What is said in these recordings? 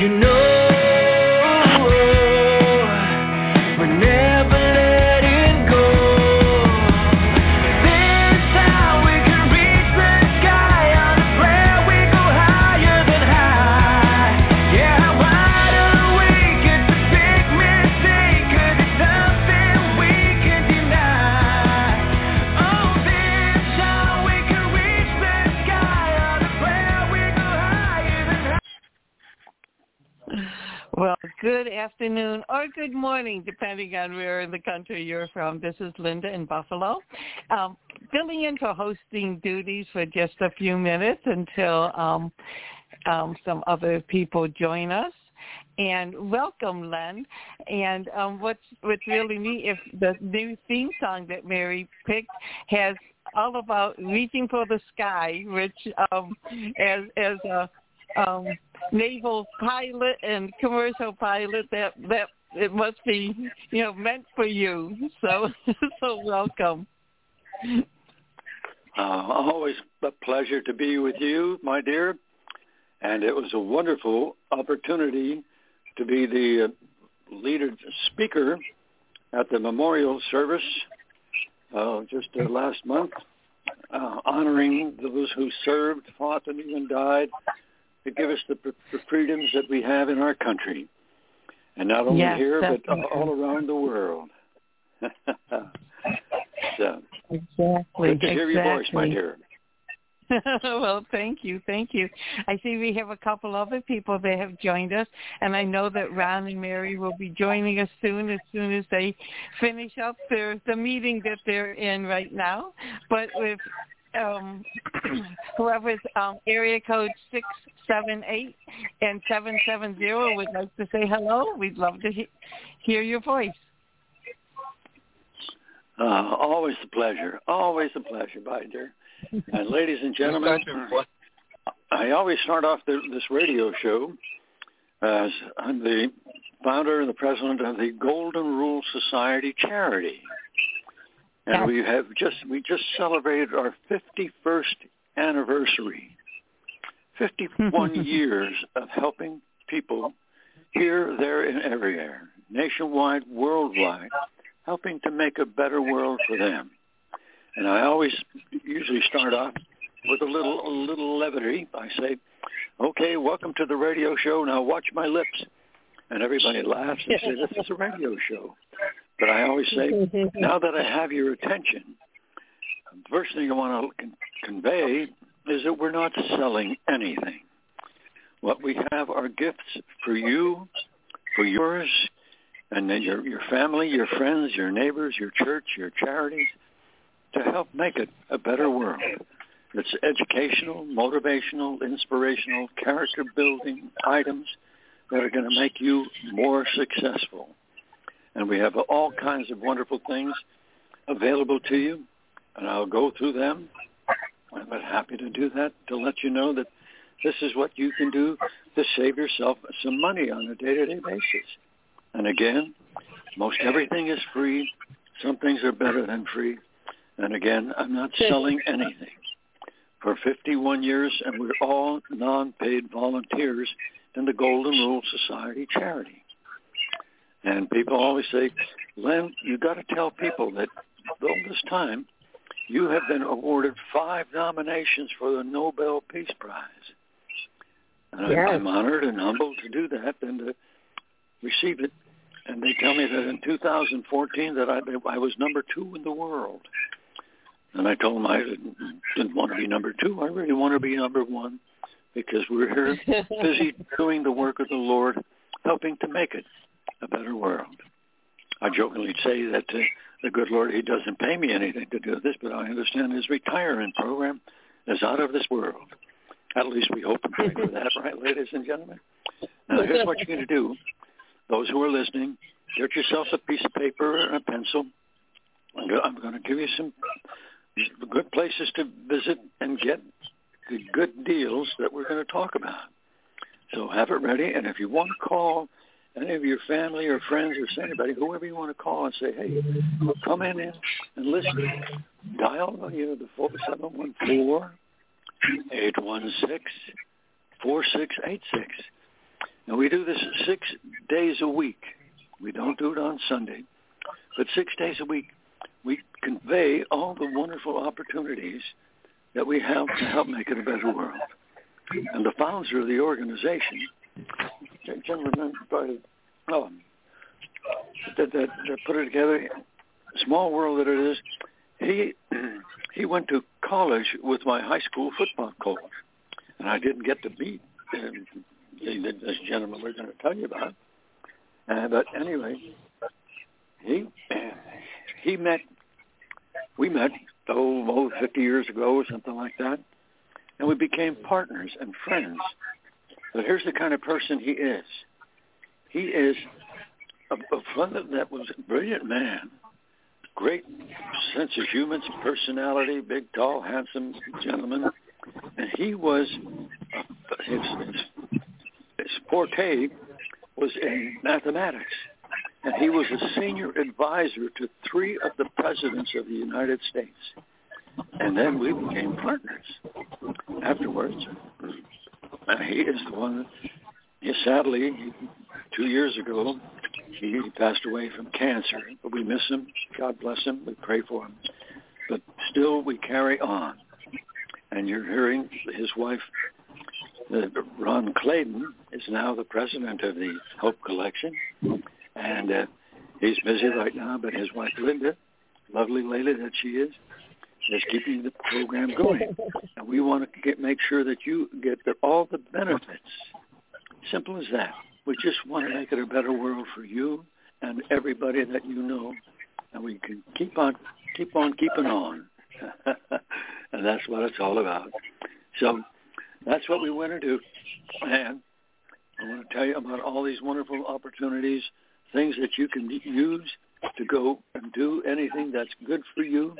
you know or good morning, depending on where in the country you're from. This is Linda in Buffalo, um, filling in for hosting duties for just a few minutes until um, um, some other people join us. And welcome, Len. And um, what's what's really neat if the new theme song that Mary picked has all about reaching for the sky, which um, as as a um, naval pilot and commercial pilot that that it must be you know meant for you so so welcome Uh, always a pleasure to be with you, my dear. And it was a wonderful opportunity to be the uh, leader speaker at the memorial service uh, just uh, last month, uh, honoring those who served, fought, and even died to give us the, the freedoms that we have in our country. And not only Yes, here, but uh, all around the world. so, exactly good to hear your voice, my exactly. dear. well, thank you, thank you. I see we have a couple other people that have joined us, and I know that Ron and Mary will be joining us soon, as soon as they finish up their the meeting that they're in right now. But with um, whoever's um, area code six seven eight and seven seven zero would like to say hello, we'd love to he- hear your voice. Uh, always a pleasure. Always a pleasure, my dear. And ladies and gentlemen, I always start off the, this radio show as I'm the founder and the president of the Golden Rule Society charity. And we have just we just celebrated our 51st anniversary. 51 years of helping people here, there, and everywhere, nationwide, worldwide, helping to make a better world for them. And I always usually start off with a little a little levity. I say, "Okay, welcome to the radio show. Now watch my lips." And everybody laughs and says, "This is a radio show." But I always say, mm-hmm. "Now that I have your attention, the first thing I want to con- convey is that we're not selling anything. What we have are gifts for you, for yours, and then your your family, your friends, your neighbors, your church, your charities, to help make it a better world. It's educational, motivational, inspirational, character building items that are going to make you more successful. And we have all kinds of wonderful things available to you, and I'll go through them. I'm happy to do that to let you know that this is what you can do to save yourself some money on a day-to-day basis. And again, most everything is free. Some things are better than free. And again, I'm not selling anything. For 51 years, and we're all non-paid volunteers in the Golden Rule Society charity. And people always say, Len, you got to tell people that all this time, you have been awarded five nominations for the Nobel Peace Prize. And I'm- Yes. I'm honored and humbled to do that and to receive it. And they tell me that in 2014 that I, I was number two in the world. And I told them I didn't, didn't want to be number two. I really want to be number one because we're here busy doing the work of the Lord, helping to make it a better world. I jokingly say that uh, the good Lord, He doesn't pay me anything to do this, but I understand His retirement program is out of this world. At least we hope and pray for that, right, ladies and gentlemen? Now, here's what you're going to do. Those who are listening, get yourself a piece of paper and a pencil. I'm I'm going to give you some good places to visit and get the good deals that we're going to talk about. So have it ready, and if you want to call any of your family or friends or anybody, whoever you want to call and say, hey, come in and listen. Dial you know, the four seven one four eight one six four six eight six. And we do this six days a week. We don't do it on Sunday, but six days a week. We convey all the wonderful opportunities that we have to help make it a better world. And the founder of the organization, gentleman, oh, that, that, that put it together, small world that it is, he he went to college with my high school football coach, and I didn't get to meet um, this gentleman we're going to tell you about. Uh, but anyway, he he met we met oh, oh 50 years ago or something like that, and we became partners and friends. But here's the kind of person he is. He is a, a fun that was a brilliant man, great sense of humor, personality, big, tall, handsome gentleman, and he was uh, his, his his forte was in mathematics, and he was a senior advisor to three of the presidents of the United States. And then we became partners afterwards. And he is the one that, he, sadly, two years ago, he passed away from cancer. But we miss him. God bless him. We pray for him. But still, we carry on. And you're hearing his wife, Ron Clayton, is now the president of the Hope Collection. And uh, he's busy right now, but his wife, Linda, lovely lady that she is, is keeping the program going. And we want to get, make sure that you get the, all the benefits. Simple as that. We just want to make it a better world for you and everybody that you know, and we can keep on keep on keeping on. and that's what it's all about. So that's what we want to do. And I want to tell you about all these wonderful opportunities, things that you can use to go and do anything that's good for you,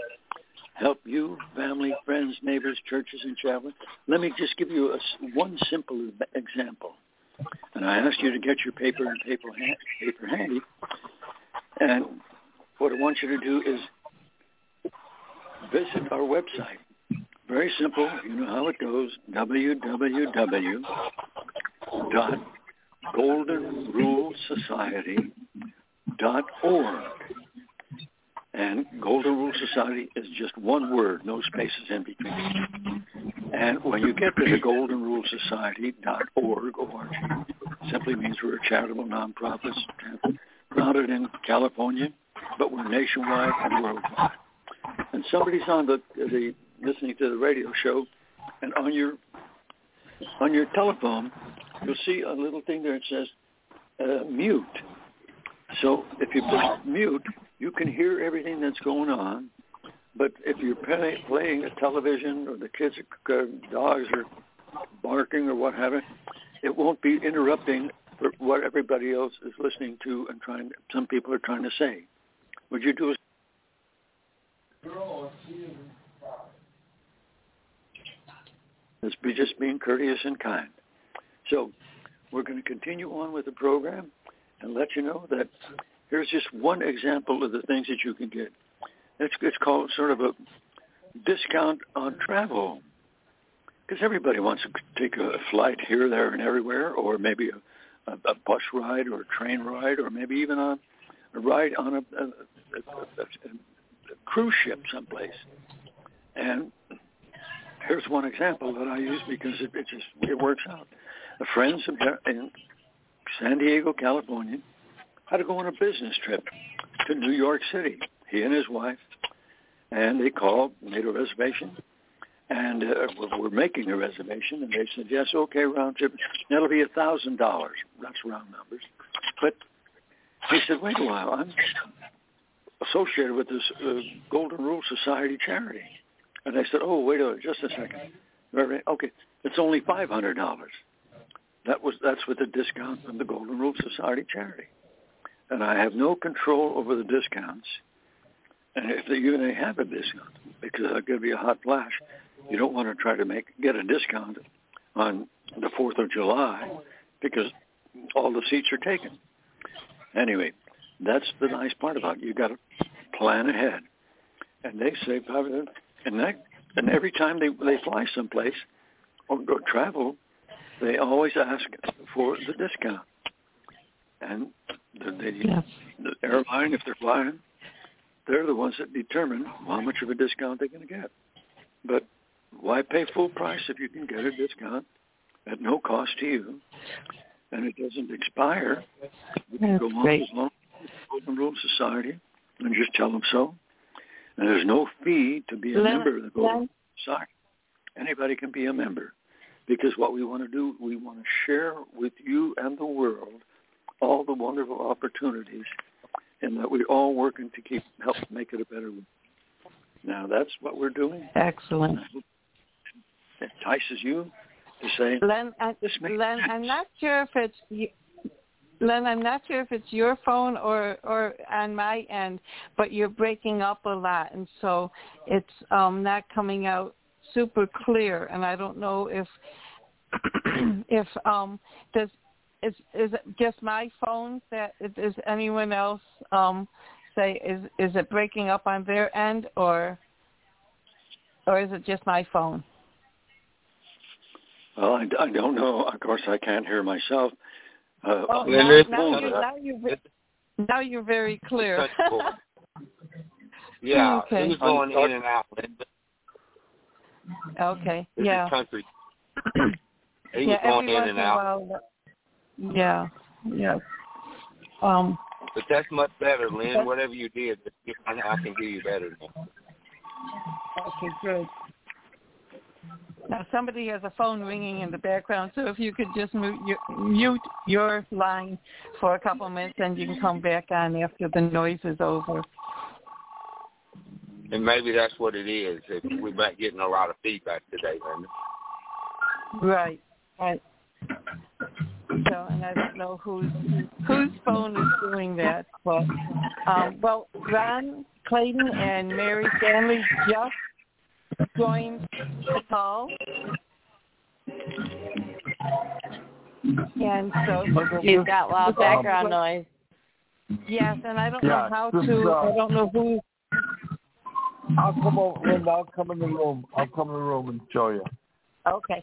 help you, family, friends, neighbors, churches, and chapels. Let me just give you a, one simple example. And I ask you to get your paper and paper, paper handy. And what I want you to do is visit our website. Very simple. You know how it goes. www.goldenrulesociety.org. And Golden Rule Society is just one word, no spaces in between. And when you get to the goldenrulesociety.org, org, simply means we're a charitable nonprofit grounded in California, but we're nationwide and worldwide. And somebody's on the, the listening to the radio show, and on your on your telephone, you'll see a little thing there that says uh, mute. So if you push mute, you can hear everything that's going on. But if you're play, playing a television or the kids, uh, dogs are barking or what have you, it won't be interrupting what everybody else is listening to and trying. Some people are trying to say. Would you do a Let's be just being courteous and kind. So we're going to continue on with the program and let you know that here's just one example of the things that you can get. It's, it's called sort of a discount on travel because everybody wants to take a flight here, there, and everywhere, or maybe a, a, a bus ride or a train ride, or maybe even a, a ride on a, a, a, a cruise ship someplace. And here's one example that I use because it, it just it works out. A friend in San Diego, California, had to go on a business trip to New York City. He and his wife, and they called, made a reservation, and uh, we're making a reservation. And they said, yes, okay, round trip. That'll be a thousand dollars. That's round numbers. But he said, wait a while, I'm associated with this uh, Golden Rule Society charity. And I said, oh, wait a just a second. Okay, it's only five hundred dollars. That was that's with the discount from the Golden Rule Society charity, and I have no control over the discounts. And if even have a discount, because I'll give you a hot flash, you don't want to try to make get a discount on the Fourth of July because all the seats are taken. Anyway, that's the nice part about it. You got to plan ahead, and they say and that and every time they they fly someplace or go travel, they always ask for the discount. And the, the, Yes. the airline, if they're flying, they're the ones that determine how much of a discount they're going to get. But why pay full price if you can get a discount at no cost to you, and it doesn't expire? You can That's go on great. as long as Rule Society, and just tell them so. And there's no fee to be a Len- member of the Golden Len- Society. Anybody can be a member because what we want to do, we want to share with you and the world all the wonderful opportunities and that we're all working to keep help make it a better world. Now that's what we're doing. Excellent. It entices you to say, Len, I, Len I'm not sure if it's you, Len. I'm not sure if it's your phone or or on my end, but you're breaking up a lot, and so it's um not coming out super clear. And I don't know if if um does is is it just my phone that is anyone else um say is is it breaking up on their end or or is it just my phone? well, I, I don't know. Of course, I can't hear myself. Uh, Oh, now, now, you, now, you're, now you're very clear. Yeah, Okay. it was going in and out. Okay, This yeah. country. He yeah, was going every in once and in a while. Yeah, yeah. Um, But that's much better, Lynn. But- Whatever you did, I I can hear you better now. okay, good. Now somebody has a phone ringing in the background, so if you could just mute your, mute your line for a couple of minutes, and you can come back on after the noise is over. And maybe that's what it is. If we're not getting a lot of feedback today, Linda. Right, right. So, and I don't know whose whose phone is doing that, but um, well, Ron Clayton and Mary Stanley just joined the call, and so He's got loud background noise. yes, and I don't know how this to. uh, I don't know who. I'll come over, Linda. I'll come in the room. I'll come in the room and show you. Okay,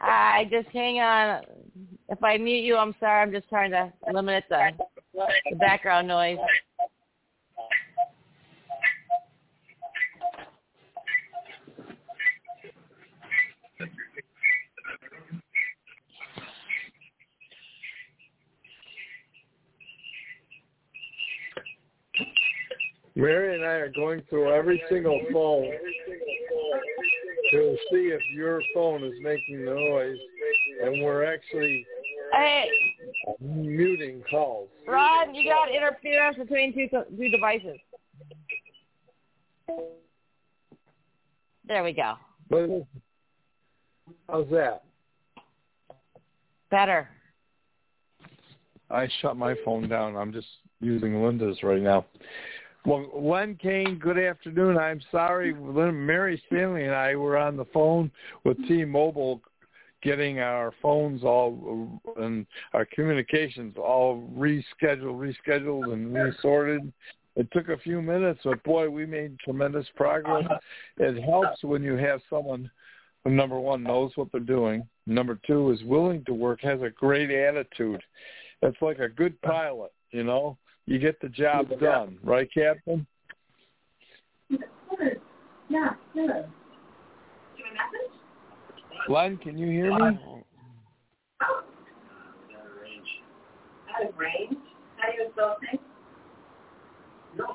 Hi, just hang on. If I mute you, I'm sorry. I'm just trying to limit the, the background noise. Mary and I are going through every single phone to see if your phone is making noise, and we're actually Hey, muting calls. Ron, you got interference between two two devices. There we go. But how's that? Better. I shut my phone down. I'm just using Linda's right now. Well, Len Kaine, good afternoon. I'm sorry, Mary Stanley and I were on the phone with T-Mobile getting our phones all and our communications all rescheduled, rescheduled, and resorted. It took a few minutes, but boy, we made tremendous progress. It helps when you have someone who, number one, knows what they're doing. Number two, is willing to work, has a great attitude. It's like a good pilot, you know. You get the job done, right, Captain? Yeah, sure. Len, can you hear me? Out of range? Out of range? How do you spell things? Well,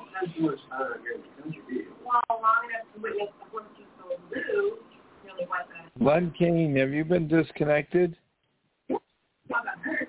long enough to witness the horse you so blue, really the Len Kaine, have you been disconnected? what got hurt.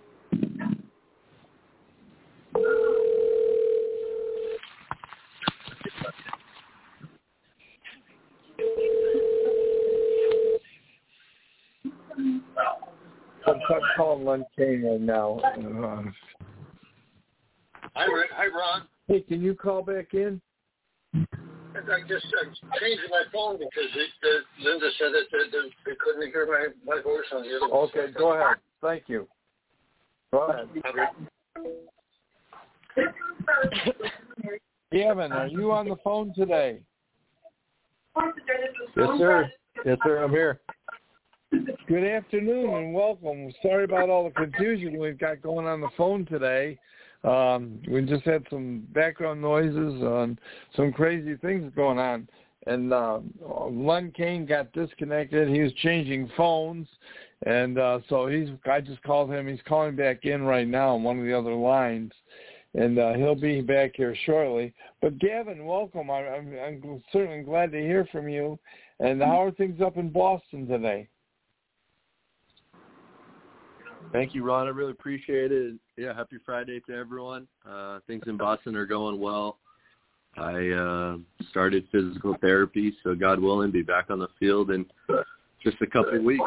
lawyers involved. I'm I'm calling Len Kaine right now. Uh, Hi, Ron- hi, Ron. hey, can you call back in? I just uh, changed my phone because it, uh, Linda said that, that, that they couldn't hear my, my voice on the other one. Okay, go ahead. Thank you. Go ahead. Gavin, are you on the phone today? Yes, sir. Yes, sir. I'm here. Good afternoon and welcome. Sorry about all the confusion we've got going on the phone today. Um, we just had some background noises and some crazy things going on. And uh, Len Kaine got disconnected. He was changing phones, and uh, so he's. I just called him. He's calling back in right now on one of the other lines, and uh, he'll be back here shortly. But Gavin, welcome. I, I'm, I'm certainly glad to hear from you. And how are things up in Boston today? Thank you, Ron. I really appreciate it. Yeah, happy Friday to everyone. Uh, things in Boston are going well. I uh, started physical therapy, so God willing, be back on the field in just a couple of weeks.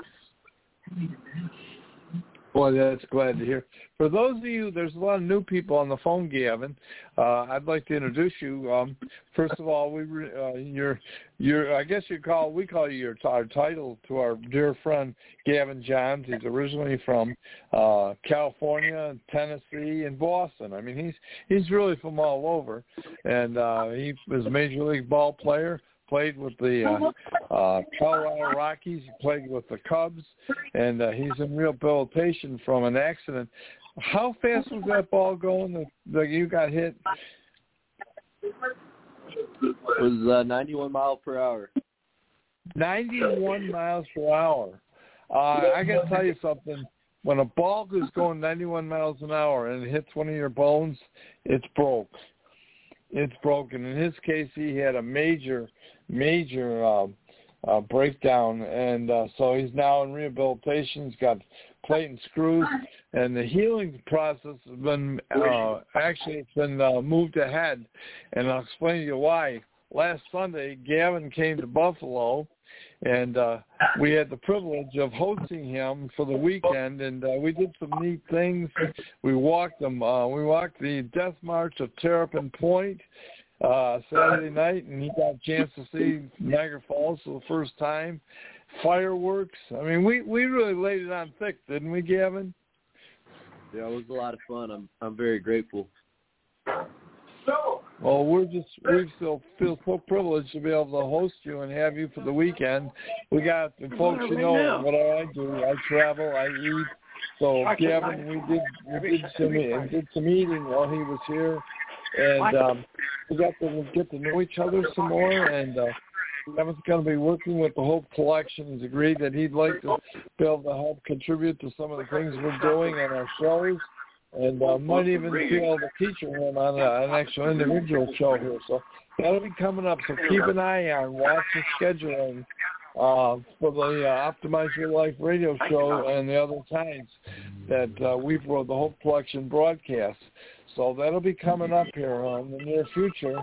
Boy, that's glad to hear. For those of you, there's a lot of new people on the phone, Gavin. Uh, I'd like to introduce you. Um, first of all, we re- uh, you're you're I guess you call we call you your our title to our dear friend Gavin Johns. He's originally from uh, California, Tennessee, and Boston. I mean, he's he's really from all over, and uh, he was a major league ball player played with the uh, uh, Colorado Rockies. He played with the Cubs, and uh, he's in rehabilitation from an accident. How fast was that ball going that, that you got hit? It was uh, 91 mile per hour. 91 miles per hour. Uh, I got to tell you something. When a ball is going 91 miles an hour and it hits one of your bones, it's broke. It's broken. In his case, he had a major, major uh, uh, breakdown, and uh, so he's now in rehabilitation. He's got plate and screws, and the healing process has been uh, actually it's been uh, moved ahead, and I'll explain to you why. Last Sunday, Gavin came to Buffalo, and uh, we had the privilege of hosting him for the weekend, and uh, we did some neat things. We walked them. Uh, we walked the Death March of Terrapin Point uh, Saturday night, and he got a chance to see Niagara Falls for the first time. Fireworks. I mean, we we really laid it on thick, didn't we, Gavin? Yeah, it was a lot of fun. I'm I'm very grateful. Well, we're just we still feel so privileged to be able to host you and have you for the weekend. We got the folks, you know, what I do. I travel, I eat. So Gavin, we did we did some did some eating while he was here, and um, we got to get to know each other some more. And uh, Gavin's going to be working with the Hope Collection. He's agreed that he'd like to be able to help contribute to some of the things we're doing on our shows and uh, might even be able to feature him on an actual individual show here. So that'll be coming up. So keep an eye on, watch the scheduling uh, for the uh, Optimize Your Life radio show and the other times that uh, we for the Hope Collection broadcast. So that'll be coming up here uh, in the near future.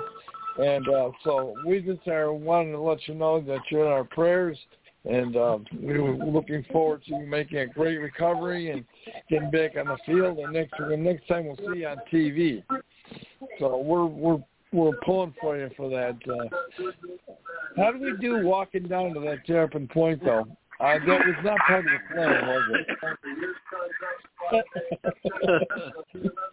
And uh, so we just are wanting to let you know that you're in our prayers and uh, we were looking forward to making a great recovery and getting back on the field. And next the next time we'll see you on TV. So we're we're we're pulling for you for that. Uh, how do we do walking down to that Terrapin Point though? Uh, that was not part of the plan, was it?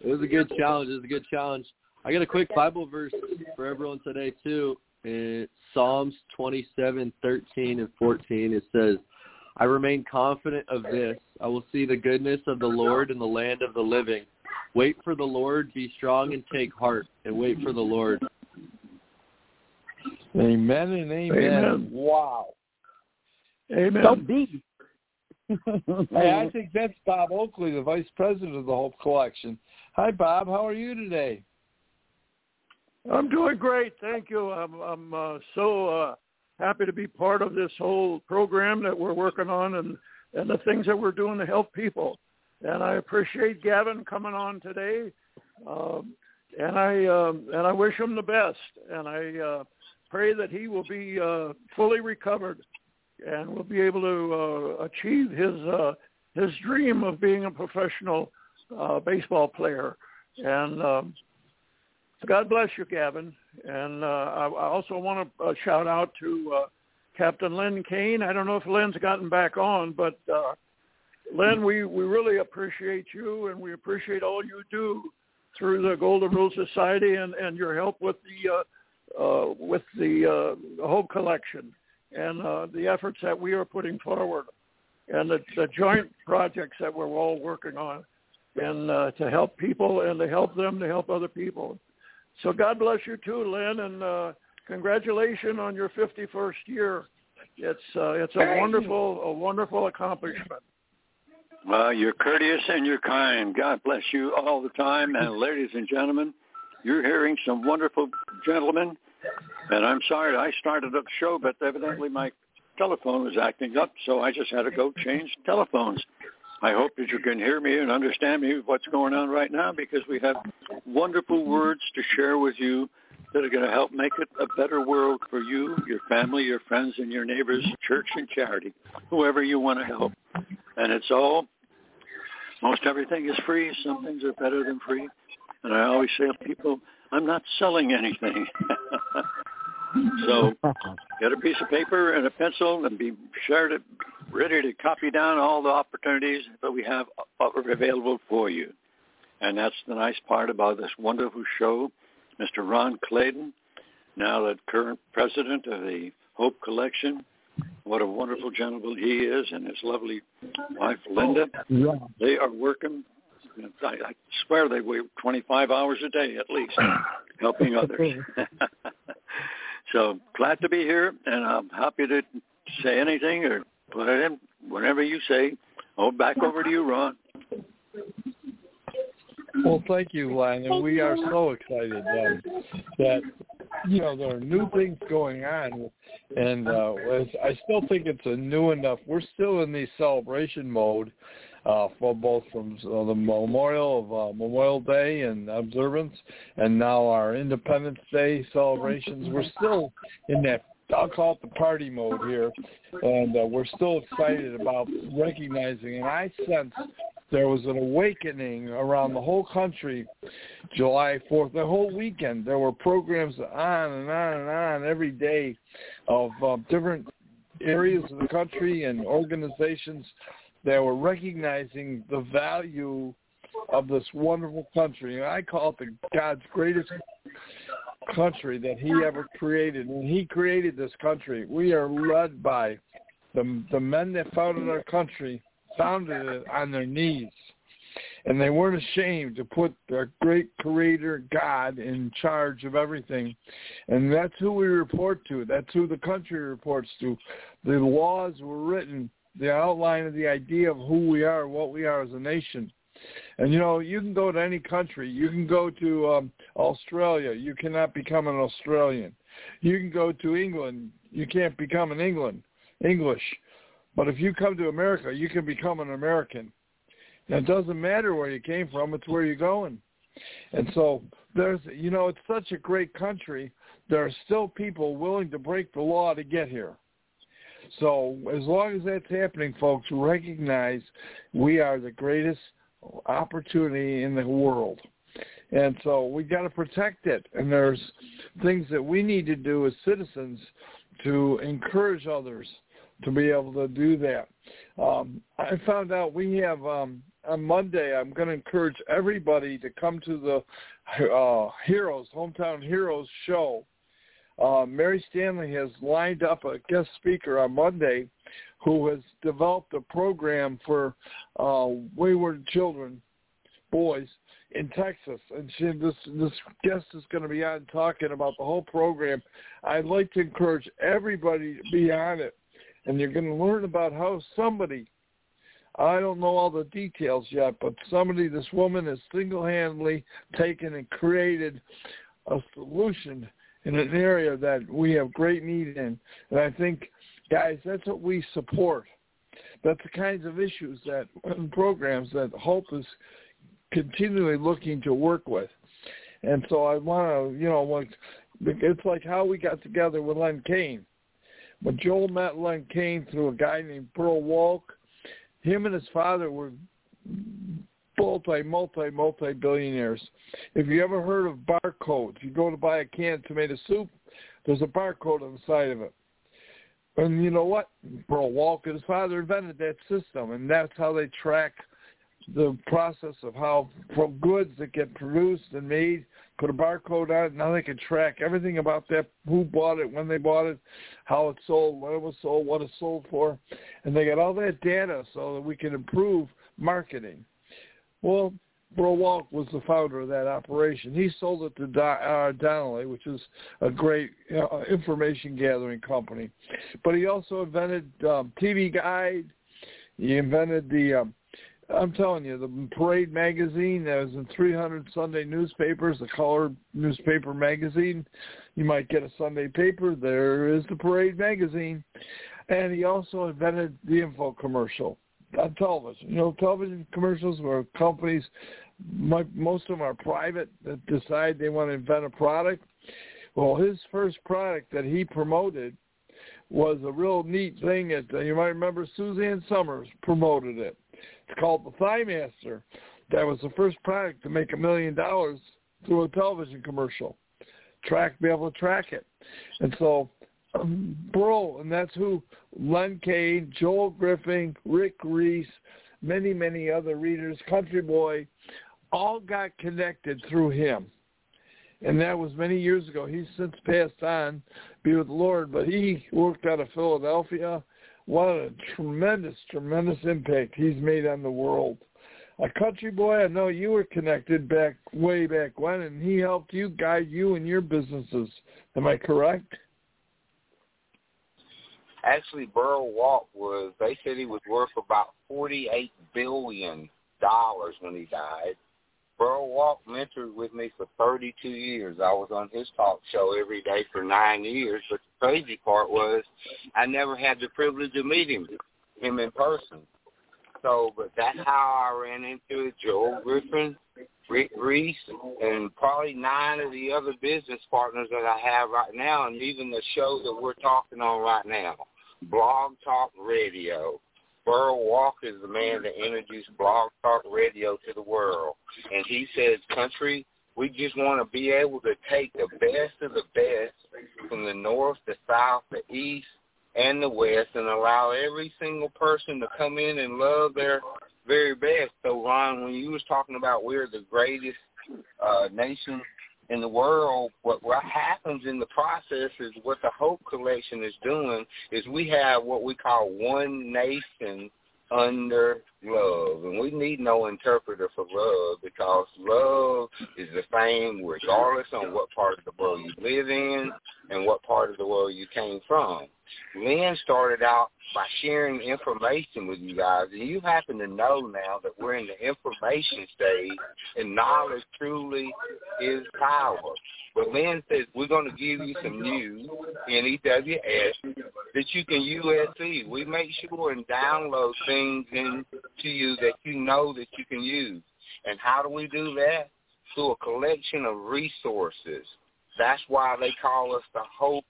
it was a good challenge. It was a good challenge. I got a quick Bible verse for everyone today too. It's Psalms 27, 13, and 14. It says, I remain confident of this. I will see the goodness of the Lord in the land of the living. Wait for the Lord, be strong and take heart, and wait for the Lord. Amen and amen. Amen. Wow. Amen. So deep. hey, I think that's Bob Oakley, the vice president of the Hope Collection. Hi, Bob. How are you today? I'm doing great, thank you. I'm I'm uh, so uh, happy to be part of this whole program that we're working on and and the things that we're doing to help people. and I appreciate Gavin coming on today. Um, and I um, and I wish him the best, and I uh, pray that he will be uh, fully recovered and will be able to uh, achieve his uh, his dream of being a professional uh, baseball player. And um, God bless you, Gavin. And uh, I, also want to uh, shout out to uh, Captain Lynn Kaine. I don't know if Lynn's gotten back on, but uh, Lynn, we, we really appreciate you, and we appreciate all you do through the Golden Rule Society and, and your help with the uh, uh, with the uh, Collection and uh, the efforts that we are putting forward and the, the joint projects that we're all working on and uh, to help people and to help them to help other people. So God bless you too, Lynn, and uh, congratulations on your 51st year. It's uh, it's a wonderful a wonderful accomplishment. Well, you're courteous and you're kind. God bless you all the time. And ladies and gentlemen, you're hearing some wonderful gentlemen. And I'm sorry I started up the show, but evidently my telephone was acting up, so I just had to go change telephones. I hope that you can hear me and understand me what's going on right now because we have wonderful words to share with you that are going to help make it a better world for you, your family, your friends, and your neighbors, church and charity, whoever you want to help. And it's all, most everything is free. Some things are better than free. And I always say to people, I'm not selling anything. so get a piece of paper and a pencil and be sure to ready to copy down all the opportunities that we have uh, available for you. And that's the nice part about this wonderful show. Mr. Ron Clayton, now the current president of the Hope Collection. What a wonderful gentleman he is and his lovely wife, Linda. They are working I, I swear they work 25 hours a day at least, helping others. so glad to be here, and I'm happy to say anything or put it in whenever you say. Oh, back over to you, Ron. Well, thank you, Len, and we are so excited um, that you know there are new things going on, and uh, I still think it's a new enough. We're still in the celebration mode uh, for both from uh, the memorial of uh, Memorial Day and observance, and now our Independence Day celebrations. We're still in that I'll call it the party mode here, and uh, we're still excited about recognizing. And I sense there was an awakening around the whole country July 4th. The whole weekend there were programs on and on and on every day of uh, different areas of the country and organizations that were recognizing the value of this wonderful country. And I call it the God's greatest country that he ever created. And he created this country, we are led by the the men that founded our country founded it on their knees. And they weren't ashamed to put their great creator God in charge of everything. And that's who we report to. That's who the country reports to. The laws were written, the outline of the idea of who we are, what we are as a nation. And you know, you can go to any country. You can go to um, Australia. You cannot become an Australian. You can go to England. You can't become an England English. But if you come to America, you can become an American. It doesn't matter where you came from; it's where you're going. And so there's, you know, it's such a great country. There are still people willing to break the law to get here. So as long as that's happening, folks, recognize we are the greatest opportunity in the world. And so we got to protect it. And there's things that we need to do as citizens to encourage others to be able to do that. Um, I found out we have um, on Monday. I'm going to encourage everybody to come to the uh, Heroes Hometown Heroes show. Uh, Mary Stanley has lined up a guest speaker on Monday who has developed a program for uh, wayward children, boys in Texas, and she, this this guest is going to be on talking about the whole program. I'd like to encourage everybody to be on it, and you're going to learn about how somebody. I don't know all the details yet, but somebody, this woman, has single-handedly taken and created a solution in an area that we have great need in, and I think guys, that's what we support. That's the kinds of issues that and programs that Hope is continually looking to work with. And so I want to, you know, like it's like how we got together with Len Kaine. When Joel met Len Kaine through a guy named Burl Walk, him and his father were multi, multi, multi billionaires. If you ever heard of barcodes, you go to buy a can of tomato soup, there's a barcode on the side of it. And you know what? Burl Walk and father invented that system, and that's how they track the process of how from goods that get produced and made, put a barcode on it. Now they can track everything about that, who bought it, when they bought it, how it sold, when it was sold, what it sold for, and they get all that data so that we can improve marketing. Well, Burl Walk was the founder of that operation. He sold it to Don, uh, Donnelly, which is a great uh, information gathering company. But he also invented um, TV Guide. He invented the um, I'm telling you, the Parade magazine that was in 300 Sunday newspapers, the color newspaper magazine. You might get a Sunday paper. There is the Parade magazine. And he also invented the info commercial Uh, on television. You know, television commercials where companies, most of them are private, that decide they want to invent a product. Well, his first product that he promoted was a real neat thing. That uh, you might remember Suzanne Somers promoted it. It's called the Thigh Master. That was the first product to make a million dollars through a television commercial. Track, be able to track it, and so Burl, and that's who Len Kaine, Joel Griffin, Rick Reese, many, many other readers, Country Boy, all got connected through him. And that was many years ago. He's since passed on, be with the Lord, but he worked out of Philadelphia. What a tremendous, tremendous impact he's made on the world. A country boy, I know you were connected back way back when, and he helped you guide you in your businesses. Am I correct? Actually, Burl Walk was. They said he was worth about forty-eight billion dollars when he died. Burl Walk mentored with me for 32 years. I was on his talk show every day for nine years. But the crazy part was I never had the privilege of meeting him in person. So, but that's how I ran into. Joel Griffin, Reese, and probably nine of the other business partners that I have right now, and even the show that we're talking on right now, Blog Talk Radio. Burl Walk is the man that introduced Blog Talk Radio to the world. And he says, country, we just want to be able to take the best of the best from the north, the south, the east, and the west and allow every single person to come in and love their very best. So, Ron, when you was talking about we're the greatest uh, nation in the world, what what happens in the process is what the Hope Collection is doing is we have what we call one nation under love. And we need no interpreter for love because love is the same regardless on what part of the world you live in and what part of the world you came from. Lynn started out by sharing information with you guys, and you happen to know now that we're in the information stage, and knowledge truly is power. But Lynn says we're going to give you some news in EWS that you can USC. We make sure and download things into you that you know that you can use. And how do we do that? Through a collection of resources. That's why they call us the Hope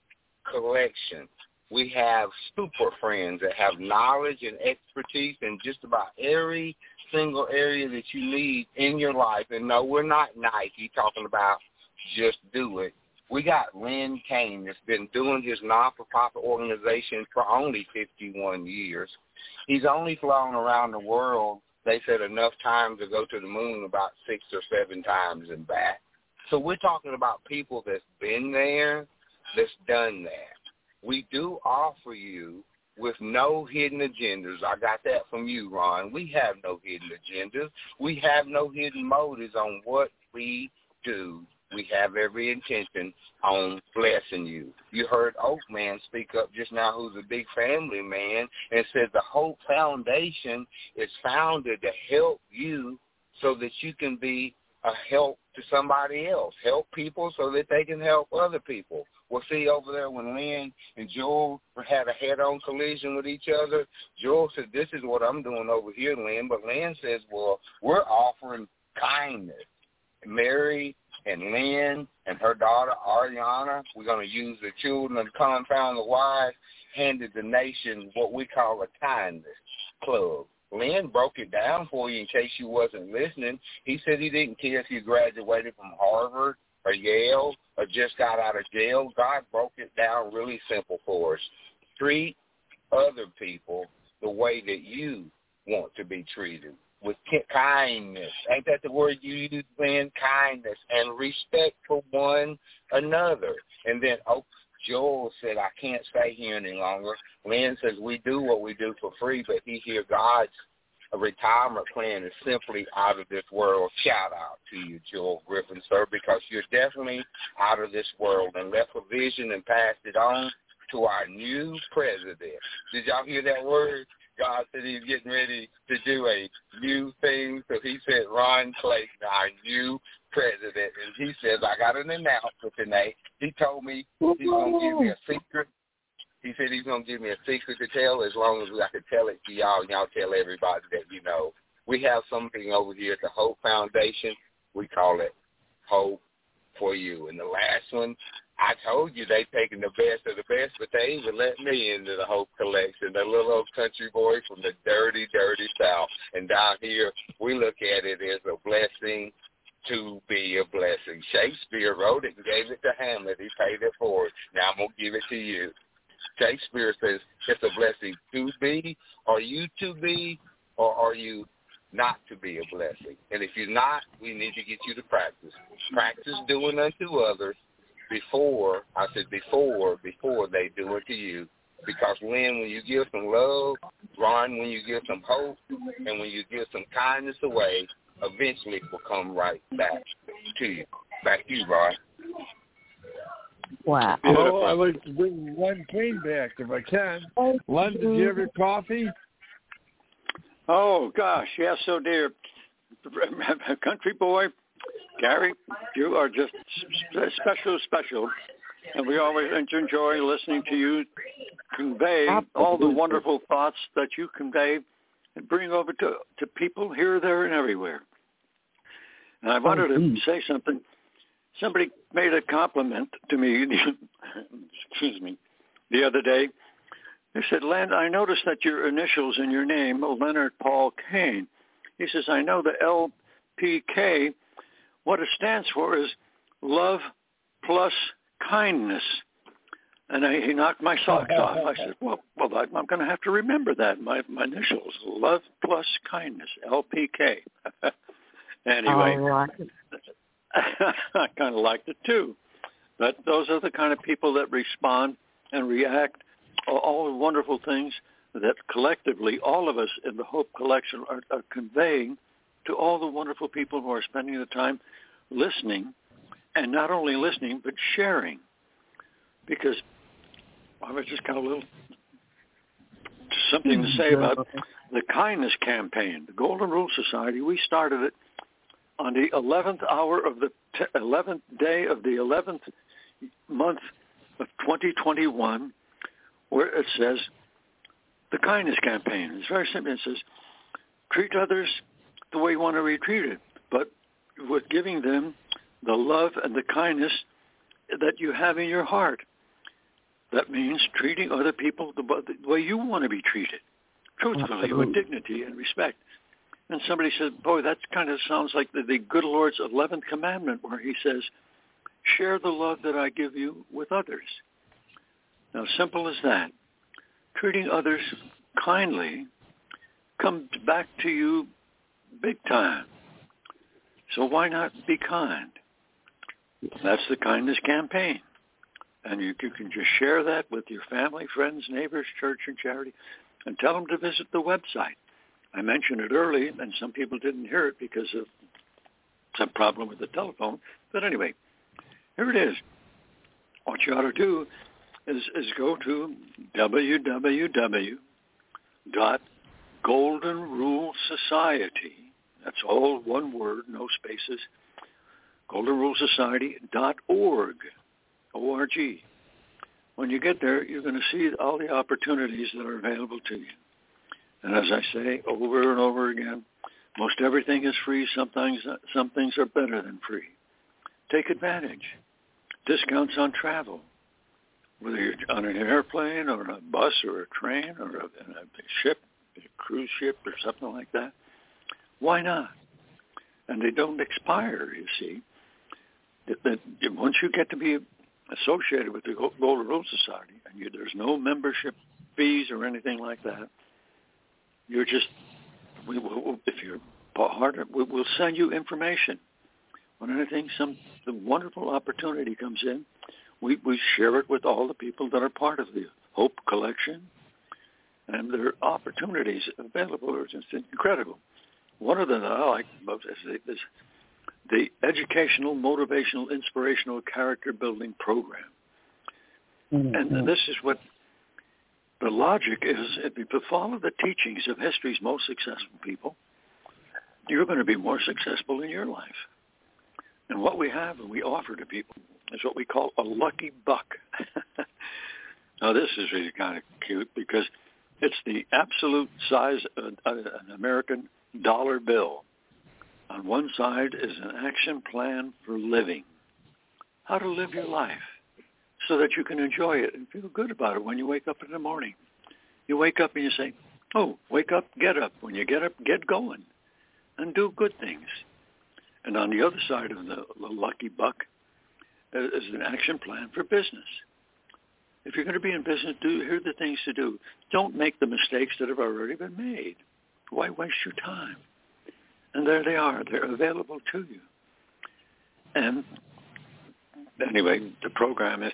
Collection. We have super friends that have knowledge and expertise in just about every single area that you need in your life. And no, we're not Nike talking about just do it. We got Len Kaine that's been doing his non-for-profit organization for only 51 years. He's only flown around the world, they said, enough time to go to the moon about six or seven times and back. So we're talking about people that's been there, that's done that we do offer you with no hidden agendas. I got that from you, Ron. We have no hidden agendas. We have no hidden motives on what we do. We have every intention on blessing you. You heard Oak Man speak up just now, who's a big family man, and said the Hope Foundation is founded to help you so that you can be a help to somebody else. Help people so that they can help other people. Well, see over there when Lynn and Joel had a head-on collision with each other, Joel said, "This is what I'm doing over here, Lynn." But Lynn says, "Well, we're offering kindness." Mary and Lynn and her daughter Ariana, we're going to use the children of the confound the wise, handed the nation what we call a kindness club. Lynn broke it down for you in case you wasn't listening. He said he didn't care if you graduated from Harvard or Yale or just got out of jail. God broke it down really simple for us. Treat other people the way that you want to be treated with kindness. Ain't that the word you use, Lynn? Kindness and respect for one another. And then, oh, Joel said, I can't stay here any longer. Lynn says, we do what we do for free, but he hear God's retirement plan is simply out of this world. Shout out to you, Joel Griffin, sir, because you're definitely out of this world and left a vision and passed it on to our new president. Did y'all hear that word? God said he's getting ready to do a new thing. So he said Ron Clayton, our new president, and he says, I got an announcement tonight. He told me he's going to give me a secret. He said he's going to give me a secret to tell as long as I can tell it to y'all and y'all tell everybody that you know. We have something over here at the Hope Foundation. We call it Hope for You. And the last one, I told you they taking the best of the best, but they even let me into the Hope Collection, the little old country boy from the dirty, dirty South. And down here, we look at it as a blessing to be a blessing. Shakespeare wrote it and gave it to Hamlet. He paid it forward. Now I'm going to give it to you. Shakespeare says it's a blessing to be. Are you to be or are you not to be a blessing? And if you're not, we need to get you to practice. Practice doing unto others before, I said before, before they do it to you. Because when, when you give some love, Ron, when you give some hope, and when you give some kindness away, eventually it will come right back to you. Back to you, Ron. Wow. Oh, I'd like to bring Len Kaine back if I can. Oh, Len, did you have your coffee? Oh gosh, yes, so dear. Country boy, Gary, you are just special, special, and we always enjoy listening to you convey all the wonderful thoughts that you convey and bring over to to people here, there, and everywhere. And I oh, wanted to hmm. say something. Somebody made a compliment to me. excuse me, the other day. They said, Len, I noticed that your initials in your name, Leonard Paul Kaine. He says, I know the LPK what it stands for is love plus kindness. And I, he knocked my socks off. I said, well, well, I'm going to have to remember that. My, my initials, love plus kindness, LPK. anyway, oh, I kind of liked it too. But those are the kind of people that respond and react. All the wonderful things that collectively all of us in the Hope Collection are, are conveying to all the wonderful people who are spending the time listening, and not only listening, but sharing. Because I was just kind of a little something to say mm-hmm. about the kindness campaign. The Golden Rule Society, we started it on the 11th hour of the 11th day of the 11th month of 2021, where it says the kindness campaign. It's very simple. It says, treat others the way you want to be treated, but with giving them the love and the kindness that you have in your heart. That means treating other people the, the way you want to be treated, truthfully, Absolutely. with dignity and respect. And somebody said, boy, that kind of sounds like the, the good Lord's 11th commandment where he says, share the love that I give you with others. Now, simple as that. Treating others kindly comes back to you big time. So why not be kind? That's the kindness campaign. And you, you can just share that with your family, friends, neighbors, church, and charity, and tell them to visit the website. I mentioned it early, and some people didn't hear it because of some problem with the telephone. But anyway, here it is. What you ought to do is, is go to www.goldenrulesociety. That's all one word, no spaces. goldenrulesociety.org, O-R-G. When you get there, you're going to see all the opportunities that are available to you. And as I say over and over again, most everything is free. Sometimes some things are better than free. Take advantage. Discounts on travel, whether you're on an airplane or a bus or a train or a, a ship, a cruise ship or something like that. Why not? And they don't expire, you see. Once you get to be associated with the Golden Rule Society, and you, there's no membership fees or anything like that, you're just we will if you're part of we will send you information. When anything some the wonderful opportunity comes in we we share it with all the people that are part of the hope collection. And there are opportunities available. Are just incredible. One of them that i like most is the, is the educational motivational inspirational character building program. Mm-hmm. and this is what the logic is if you follow the teachings of history's most successful people, you're going to be more successful in your life. And what we have and we offer to people is what we call a lucky buck. now this is really kind of cute because it's the absolute size of an American dollar bill. On one side is an action plan for living, how to live your life so that you can enjoy it and feel good about it when you wake up in the morning. You wake up and you say, oh, wake up, get up. When you get up, get going and do good things. And on the other side of the, the lucky buck is an action plan for business. If you're going to be in business, do here are the things to do. Don't make the mistakes that have already been made. Why waste your time? And there they are. They're available to you. And anyway, the program is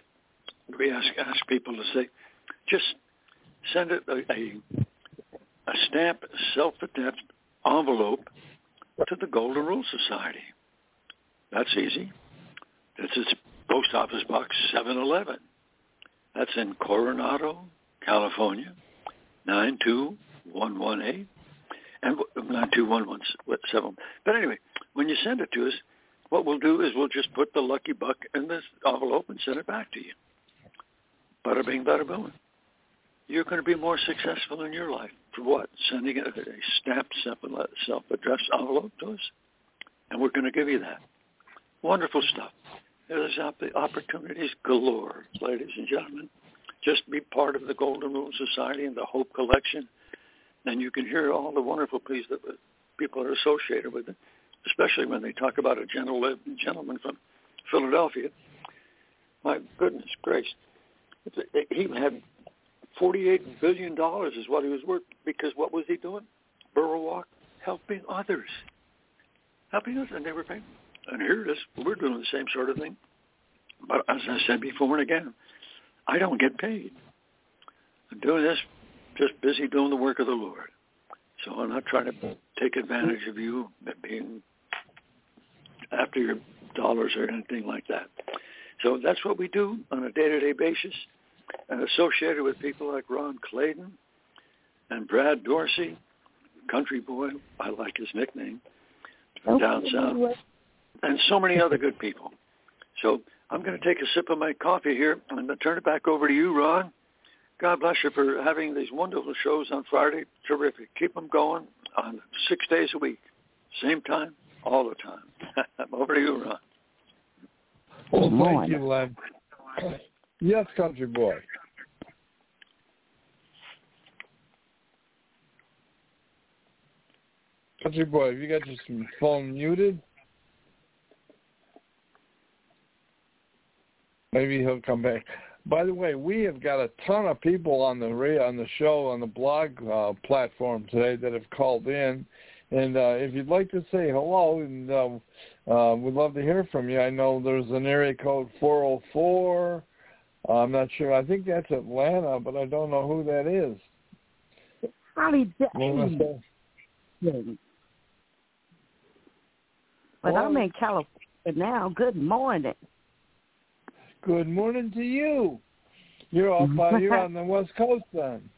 we ask ask people to say, just send it a, a, a stamp self-attached envelope to the Golden Rule Society. That's easy. That's its post office box 711. That's in Coronado, California, 92118 and 92117. But anyway, when you send it to us, what we'll do is we'll just put the lucky buck in this envelope and send it back to you. Bada bing, bada boom. You're going to be more successful in your life. For what? Sending a, stamped self-addressed envelope to us? And we're going to give you that. Wonderful stuff. There's opportunities galore, ladies and gentlemen. Just be part of the Golden Rule Society and the Hope Collection, and you can hear all the wonderful things that people are associated with it, especially when they talk about a gentleman from Philadelphia. My goodness gracious he had forty-eight billion dollars is what he was worth because what was he doing? Burl Walk, helping others, helping us, and they were paying. And here it is. We're doing the same sort of thing. But as I said before and again, I don't get paid. I'm doing this just busy doing the work of the Lord. So I'm not trying to take advantage of you being after your dollars or anything like that. So that's what we do on a day-to-day basis and associated with people like Ron Clayton and Brad Dorsey, country boy, I like his nickname, from down south, and so many other good people. So I'm going to take a sip of my coffee here. I'm going to turn it back over to you, Ron. God bless you for having these wonderful shows on Friday. Terrific. Keep them going on six days a week, same time, all the time. over to you, Ron. Well, thank you, Len. Yes, country boy. Country boy, have you got your phone muted? Maybe he'll come back. By the way, we have got a ton of people on the on the show on the blog uh, platform today that have called in, and uh, if you'd like to say hello, and uh, uh, we'd love to hear from you. I know there's an area code 404. Uh, I'm not sure. I think that's Atlanta, but I don't know who that is. Probably But well, I'm in California now. Good morning. Good morning to you. You're off by you're on the West Coast then.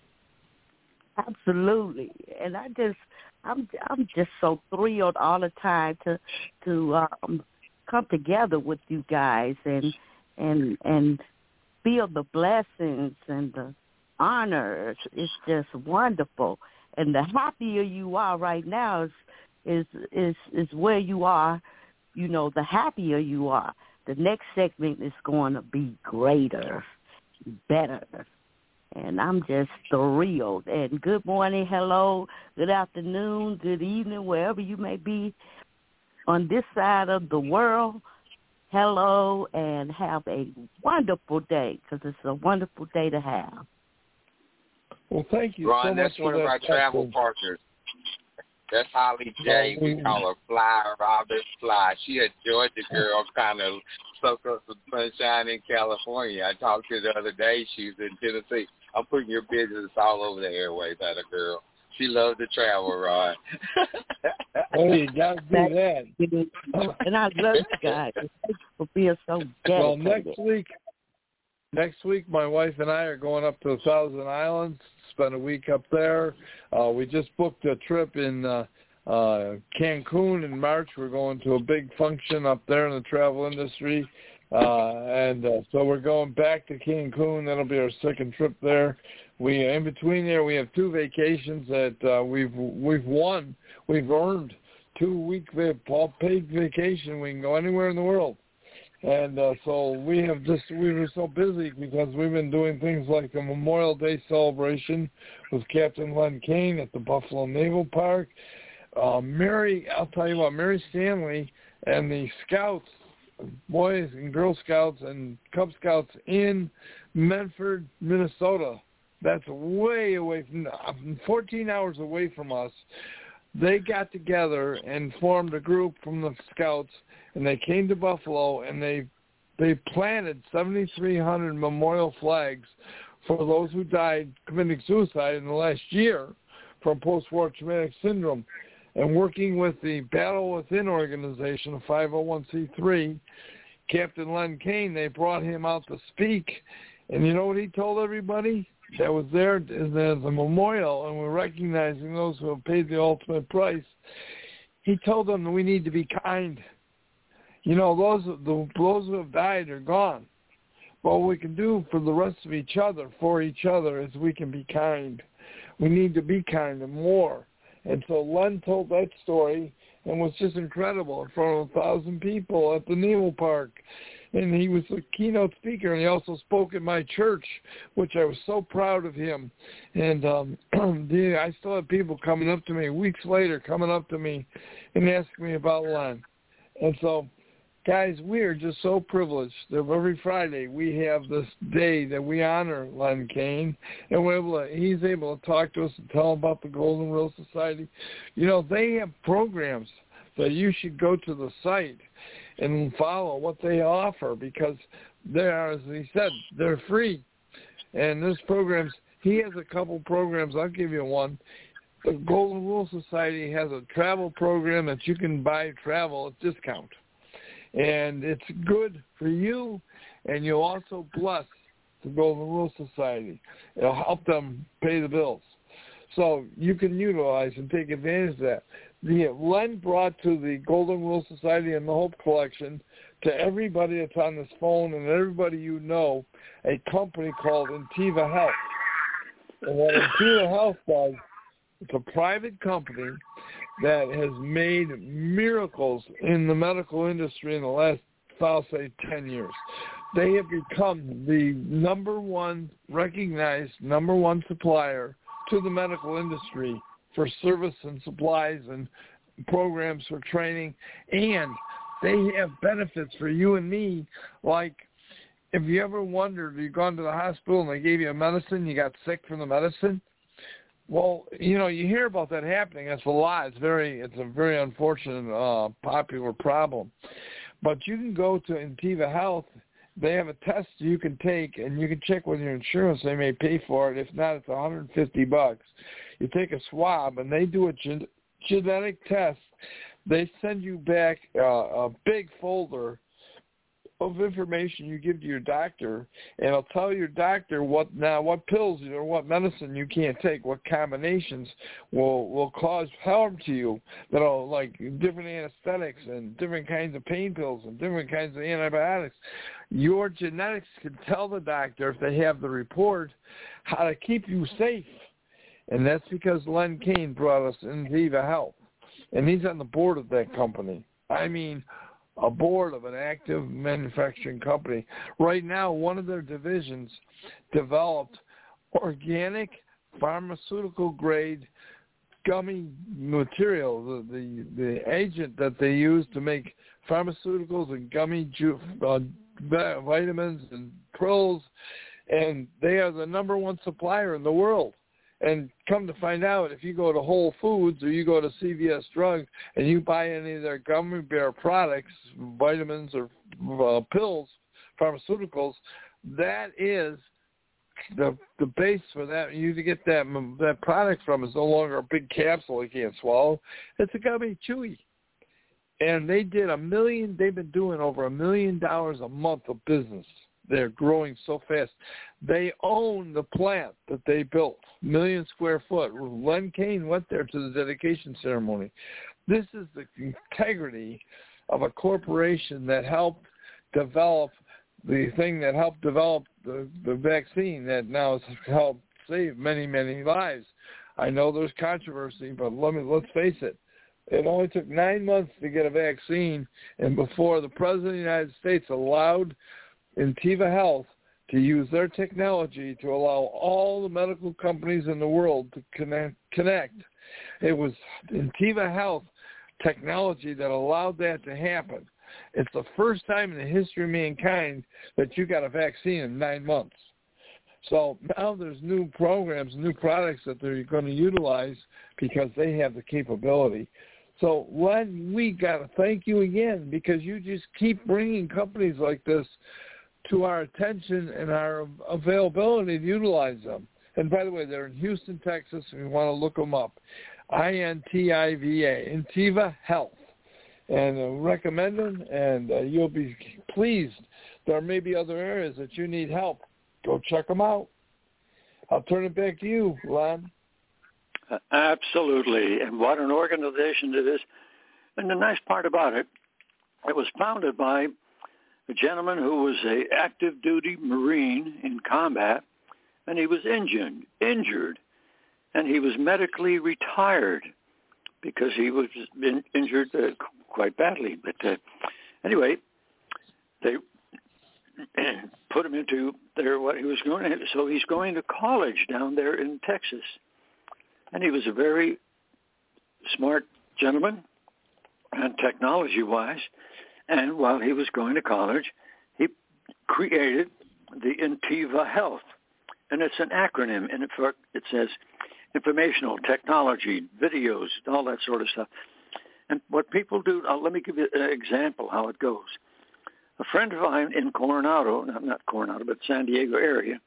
Absolutely. And I just I'm I'm just so thrilled all the time to to um come together with you guys and and and feel the blessings and the honors. It's just wonderful. And the happier you are right now is is is is where you are. You know, the happier you are. The next segment is going to be greater, better. And I'm just thrilled. And good morning, hello, good afternoon, good evening, wherever you may be on this side of the world. Hello, and have a wonderful day because it's a wonderful day to have. Well, thank you Ron, so much that's for one of that our travel question. partners. That's Holly J. We- We call her Fly Robin Fly. She a Georgia girl, kind of soak up some sunshine in California. I talked to her the other day. She's in Tennessee. I'm putting your business all over the airways, that a girl. She loves to travel, Ron. Oh, you got to do that. And I love you guys. Thank you for being so Well, next week, next week, my wife and I are going up to the Thousand Islands. Spend a week up there. Uh, we just booked a trip in uh, uh, Cancun in March. We're going to a big function up there in the travel industry, uh, and uh, so we're going back to Cancun. That'll be our second trip there. We in between there we have two vacations that uh, we've we've won. We've earned two week paid vacation. We can go anywhere in the world. And uh, so we have just we were so busy because we've been doing things like the Memorial Day celebration with Captain Len Kaine at the Buffalo Naval Park. Uh, Mary, I'll tell you what, Mary Stanley and the Scouts, Boys and Girl Scouts and Cub Scouts in Medford, Minnesota. That's way away from, 14 hours away from us. They got together and formed a group from the Scouts and they came to Buffalo and they they planted 7,300 memorial flags for those who died committing suicide in the last year from post-war traumatic syndrome. And working with the Battle Within organization, a 501c3, Captain Len Kaine, they brought him out to speak. And you know what he told everybody that was there as a memorial, and we're recognizing those who have paid the ultimate price. He told them that we need to be kind you know, those the those who have died are gone. But what we can do for the rest of each other, for each other, is we can be kind. We need to be kind and more. And so Len told that story and was just incredible in front of a thousand people at the Naval Park. And he was a keynote speaker, and he also spoke at my church, which I was so proud of him. And um, I still have people coming up to me weeks later, coming up to me and asking me about Len. And so guys, we are just so privileged that every Friday we have this day that we honor Len Kaine, and we're able to, he's able to talk to us and tell about the Golden Rule Society. You know, they have programs that you should go to the site and follow what they offer because they are, as he said, they're free. And this programs, he has a couple programs. I'll give you one. The Golden Rule Society has a travel program that you can buy travel at discount and it's good for you, and you'll also bless the Golden Rule Society. It'll help them pay the bills. So you can utilize and take advantage of that. The Len brought to the Golden Rule Society and the Hope Collection to everybody that's on this phone and everybody you know a company called Intiva Health. And what Intiva Health does, it's a private company that has made miracles in the medical industry in the last, I'll say, 10 years. They have become the number one, recognized number one supplier to the medical industry for service and supplies and programs for training. And they have benefits for you and me, like if you ever wondered, you've gone to the hospital and they gave you a medicine, you got sick from the medicine, well, you know, you hear about that happening. That's a lot. It's very, it's a very unfortunate, uh, popular problem. But you can go to Intiva Health. They have a test you can take, and you can check with your insurance. They may pay for it. If not, it's 150 bucks. You take a swab, and they do a gen- genetic test. They send you back uh, a big folder of information you give to your doctor, and it'll tell your doctor what now what pills or what medicine you can't take, what combinations will will cause harm to you. That'll like different anesthetics and different kinds of pain pills and different kinds of antibiotics. Your genetics can tell the doctor if they have the report how to keep you safe, and that's because Len Kaine brought us Intiva Health, and he's on the board of that company. I mean a board of an active manufacturing company. Right now, one of their divisions developed organic pharmaceutical grade gummy material, the, the the agent that they use to make pharmaceuticals and gummy ju- uh, vitamins and pills, and they are the number one supplier in the world. And come to find out, if you go to Whole Foods or you go to CVS Drug and you buy any of their gummy bear products, vitamins or uh, pills, pharmaceuticals, that is the the base for that. You to get that that product from is no longer a big capsule you can't swallow. It's a gummy chewy. And they did a million. They've been doing over a million dollars a month of business they're growing so fast. They own the plant that they built, million square foot. Len Kaine went there to the dedication ceremony. This is the integrity of a corporation that helped develop the thing that helped develop the, the vaccine that now has helped save many, many lives. I know there's controversy, but let me let's face it. It only took nine months to get a vaccine, and before the president of the United States allowed Intiva Health to use their technology to allow all the medical companies in the world to connect. connect. It was Intiva Health technology that allowed that to happen. It's the first time in the history of mankind that you got a vaccine in nine months. So now there's new programs, new products that they're going to utilize because they have the capability. So Len, we got to thank you again because you just keep bringing companies like this to our attention and our availability to utilize them. And by the way, they're in Houston, Texas, and you want to look them up. I-N-T-I-V-A, Intiva Health. And uh, recommend them, and uh, you'll be pleased. There may be other areas that you need help. Go check them out. I'll turn it back to you. Uh, absolutely. And what an organization it is. And the nice part about it, it was founded by a gentleman who was a active duty Marine in combat, and he was injured, injured, and he was medically retired because he was in, injured uh, quite badly. But uh, anyway, they put him into there what he was going to. So he's going to college down there in Texas, and he was a very smart gentleman, and technology-wise and while he was going to college, he created the Intiva Health. And it's an acronym, and it, says informational technology, videos, all that sort of stuff. And what people do, uh, let me give you an example how it goes. A friend of mine in Coronado, not, not Coronado, but San Diego area,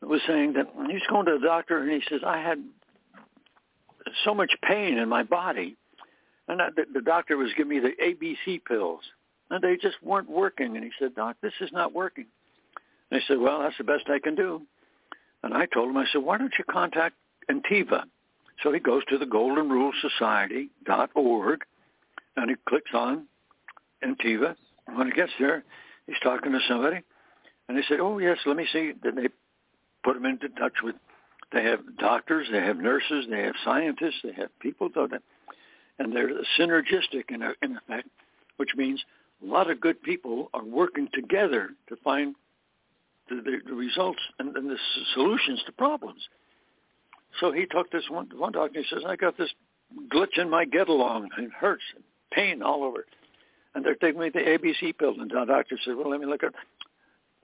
was saying that he's going to the doctor and he says, I had so much pain in my body and I, the, the doctor was giving me the ABC pills, and they just weren't working. And he said, Doc, this is not working. And I said, well, that's the best I can do. And I told him, I said, why don't you contact Intiva? So he goes to the Golden Rule Society.org, and he clicks on Intiva. When he gets there, he's talking to somebody, and they said, oh, yes, let me see. Then they put him into touch with, they have doctors, they have nurses, they have scientists, they have people. That, and they're synergistic in, in effect, which means a lot of good people are working together to find the, the, the results and, and the solutions to problems. So he took this one, one doctor he says, I got this glitch in my get along it hurts, pain all over. And they're taking me the ABC pill. And the doctor said, well, let me look at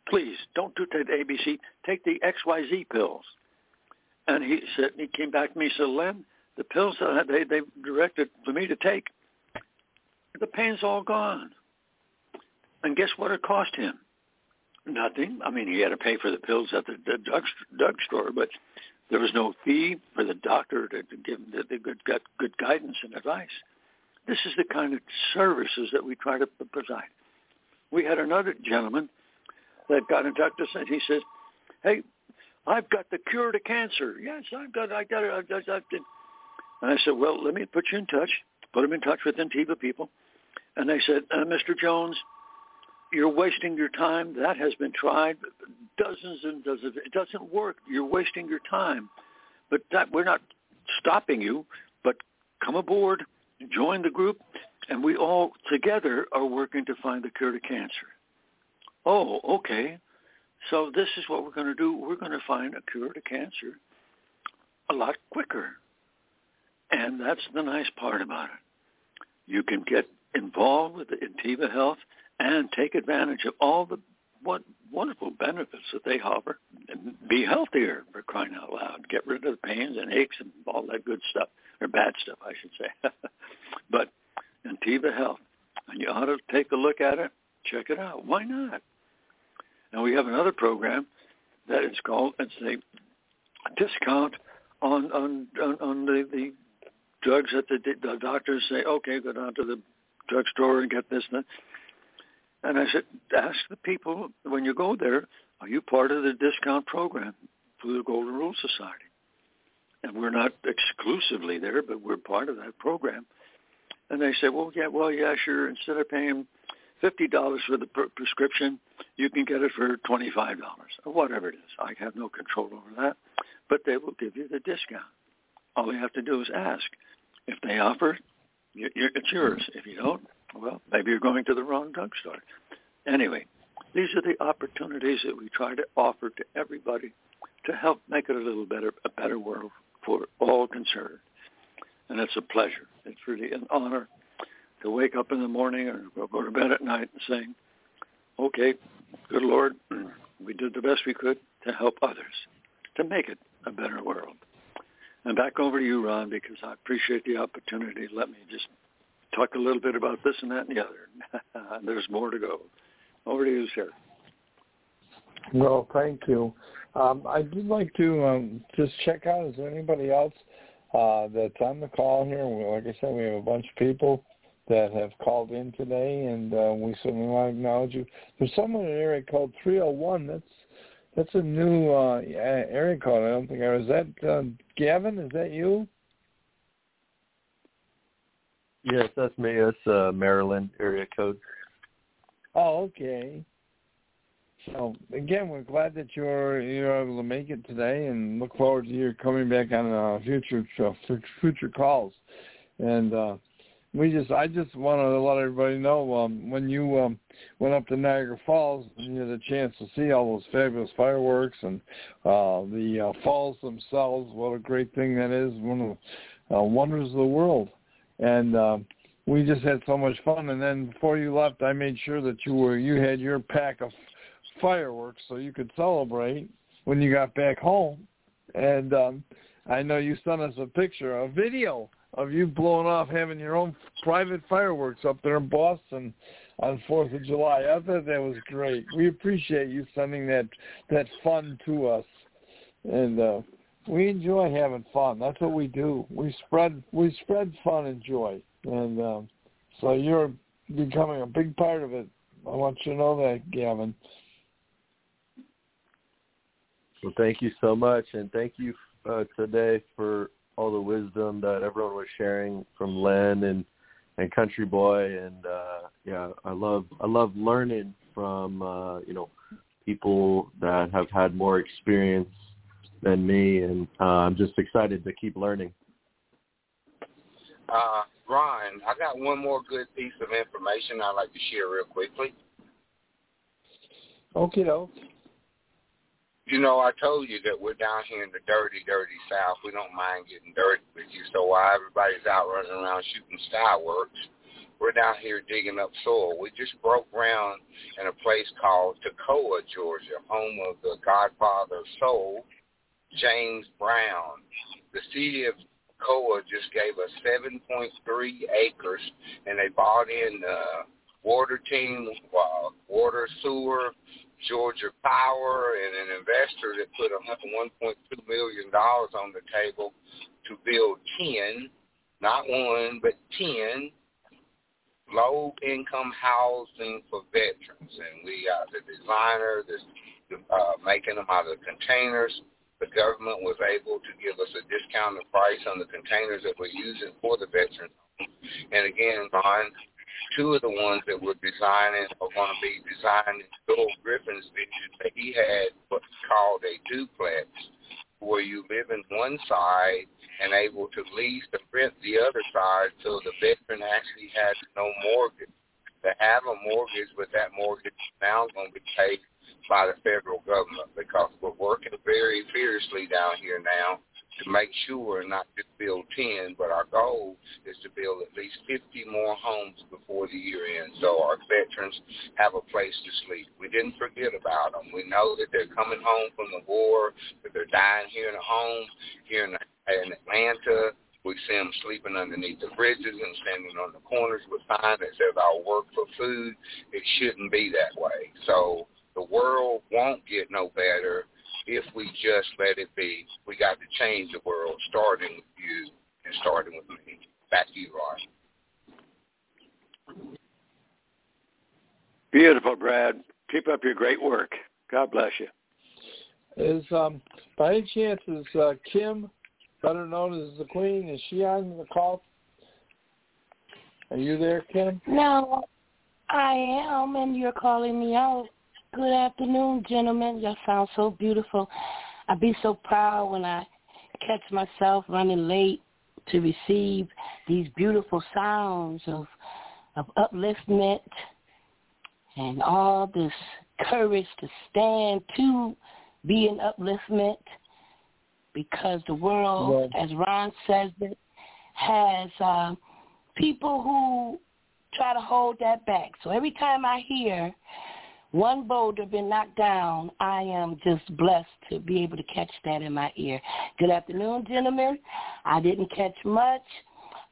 Please, don't do the ABC. Take the XYZ pills. And he said, he came back to me and said, Len, the pills that they they directed for me to take, the pain's all gone. And guess what it cost him? Nothing. I mean, he had to pay for the pills at the, the drug, drugstore, but there was no fee for the doctor to, to give him the, the good, good, good guidance and advice. This is the kind of services that we try to provide. we had another gentleman that got in touch with us, and he says, "Hey, I've got the cure to cancer. Yes, I've got, I got it. I've got, I've got. And I said, well, let me put you in touch. Put him in touch with Intiva people. And they said, uh, Mr. Jones, you're wasting your time. That has been tried dozens and dozens. It doesn't work. You're wasting your time. But that we're not stopping you. But come aboard, join the group, and we all together are working to find the cure to cancer. Oh, okay. So this is what we're going to do. We're going to find a cure to cancer a lot quicker. And that's the nice part about it. You can get involved with Intiva Health and take advantage of all the what wonderful benefits that they offer be healthier for crying out loud. Get rid of the pains and aches and all that good stuff, or bad stuff, I should say. but Intiva Health, and you ought to take a look at it. Check it out. Why not? And we have another program that is called it's a discount on on on, on the, the drugs that the, the doctors say, okay, go down to the drugstore and get this and that. And I said, ask the people when you go there, are you part of the discount program through the Golden Rule Society? And we're not exclusively there, but we're part of that program. And they said, well, yeah, well, yeah, sure. Instead of paying fifty dollars for the prescription, you can get it for twenty-five dollars or whatever it is. I have no control over that, but they will give you the discount. All you have to do is ask. If they offer, you, you, it's yours. If you don't, well, maybe you're going to the wrong drugstore. Anyway, these are the opportunities that we try to offer to everybody to help make it a little better, a better world for all concerned. And it's a pleasure. It's really an honor to wake up in the morning or go to bed at night and saying, okay, good Lord, we did the best we could to help others, to make it a better world. And back over to you, Ron, because I appreciate the opportunity. Let me just talk a little bit about this and that and the other. There's more to go. Over to you, sir. Well, thank you. Um, I would like to um, just check out, is there anybody else uh, that's on the call here? Like I said, we have a bunch of people that have called in today, and uh, we certainly want to acknowledge you. There's someone in area code 301. That's that's a new uh, area code. I don't think I was. Is that uh, Gavin? Is that you? Yes, that's me. That's uh, Maryland area code. Oh, okay. So again, we're glad that you're you're able to make it today, and look forward to your coming back on uh, future uh, future calls. And uh, we just I just want to let everybody know um, when you um, went up to Niagara Falls you had a chance to see all those fabulous fireworks and uh, the uh, falls themselves. What a great thing that is! One of the uh, wonders of the world. And uh, we just had so much fun. And then before you left, I made sure that you were you had your pack of fireworks so you could celebrate when you got back home. And um, I know you sent us a picture, a video of you blowing off having your own private fireworks up there in Boston on Fourth of July. I thought that was great. We appreciate you sending that that fun to us, and uh, we enjoy having fun. That's what we do. We spread we spread fun and joy, and um, so you're becoming a big part of it. I want you to know that, Gavin. Well, thank you so much, and thank you uh, today for all the wisdom that everyone was sharing from Len and and Country Boy, and uh, yeah, I love I love learning from uh, you know people that have had more experience than me, and uh, I'm just excited to keep learning. Uh, Ron, I got one more good piece of information I'd like to share real quickly. Okay, though. You know, I told you that we're down here in the dirty, dirty South. We don't mind getting dirty with you. So while everybody's out running around shooting fireworks, we're down here digging up soil. We just broke ground in a place called Toccoa, Georgia, home of the godfather of soul, James Brown. The city of Toccoa just gave us 7.3 acres, and they bought in the water team, uh, water, sewer, Georgia Power and an investor that put $1.2 million on the table to build 10, not one, but 10 low income housing for veterans, and we got the designer that's uh, making them out of containers. The government was able to give us a discounted price on the containers that we're using for the veterans. And again, Ron, two of the ones that we're designing are going to be designed in Bill Griffin's vision that he had what's called a duplex, where you live in one side and able to lease and rent the other side so the veteran actually has no mortgage. To have a mortgage, but that mortgage is now going to be paid by the federal government because we're working very fiercely down here now to make sure not just build 10, but our goal is to build at least 50 more homes before the year ends so our veterans have a place to sleep. We didn't forget about them. We know that they're coming home from the war, that they're dying here in a home, here in, in Atlanta. We see them sleeping underneath the bridges and standing on the corners with signs that says, I'll work for food. It shouldn't be that way. So the world won't get no better if we just let it be. We got to change the world, starting with you and starting with me. Back to you, Ron. Beautiful, Brad. Keep up your great work. God bless you. Is um by any chance is uh, Kim, better known as the Queen, is she on the call? Are you there, Kim? No, I am, and you're calling me out. Good afternoon, gentlemen. Y'all sound so beautiful. I be so proud when I catch myself running late to receive these beautiful sounds of of upliftment and all this courage to stand to be an upliftment because the world, as Ron says it, has uh, people who try to hold that back. So every time I hear one boulder been knocked down, I am just blessed to be able to catch that in my ear. Good afternoon, gentlemen. I didn't catch much,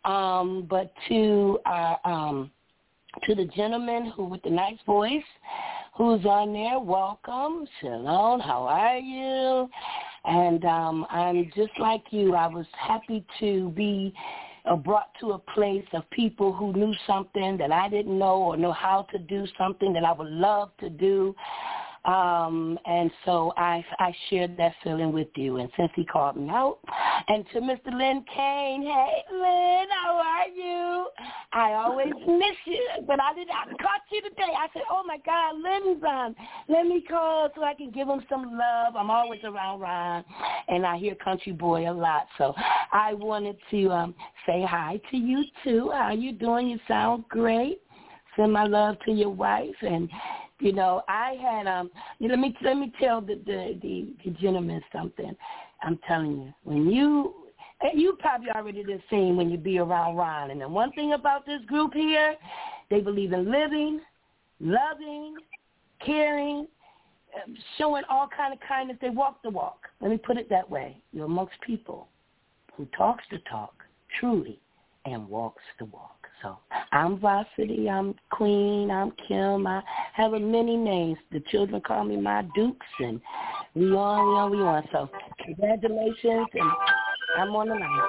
um, but to our um, to the gentleman who with the nice voice who's on there, welcome. Shalom, how are you? And um, I'm just like you. I was happy to be uh, brought to a place of people who knew something that I didn't know or know how to do something that I would love to do. Um, and so I, I shared that feeling with you. And since he called me out, and to Mr. Lynn Kaine, hey Lynn, how are you? I always miss you, but I did. I caught you today. I said, oh my God, Lynn's on. Let me call so I can give him some love. I'm always around Ron, and I hear Country Boy a lot. So I wanted to um, say hi to you too. How you doing? You sound great. Send my love to your wife and you know, I had um. You know, let me let me tell the the the, the gentleman something. I'm telling you, when you you probably already done seen when you be around Ron. And the one thing about this group here, they believe in living, loving, caring, um, showing all kind of kindness. They walk the walk. Let me put it that way. You're amongst people who talks the talk truly and walks the walk. So I'm Varsity, I'm Queen, I'm Kim. I have a many names. The children call me my Dukes, and we on, we on, we on. So congratulations, and I'm on the line.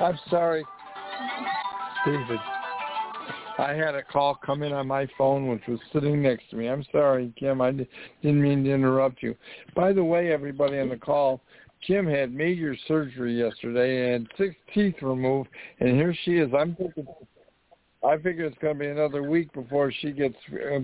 I'm sorry, David. I had a call come in on my phone, which was sitting next to me. I'm sorry, Kim. I didn't mean to interrupt you. By the way, everybody on the call, Kim had major surgery yesterday and six teeth removed, and here she is. I'm thinking, I figure it's going to be another week before she gets,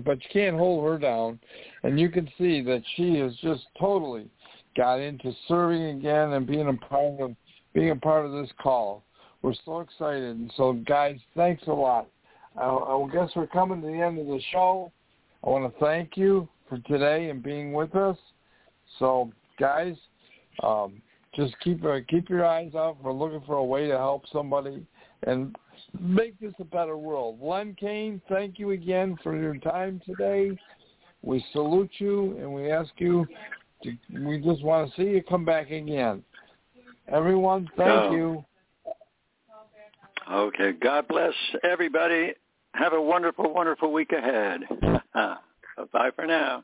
but you can't hold her down, and you can see that she has just totally got into serving again and being a part of being a part of this call. We're so excited, and so guys, thanks a lot. I, I guess we're coming to the end of the show. I want to thank you for today and being with us. So, guys, um, just keep uh, keep your eyes out for looking for a way to help somebody and make this a better world. Len Kaine, thank you again for your time today. We salute you and we ask you. To, we just want to see you come back again. Everyone, thank Oh. you. Okay. God bless everybody. Have a wonderful, wonderful week ahead. Bye for now.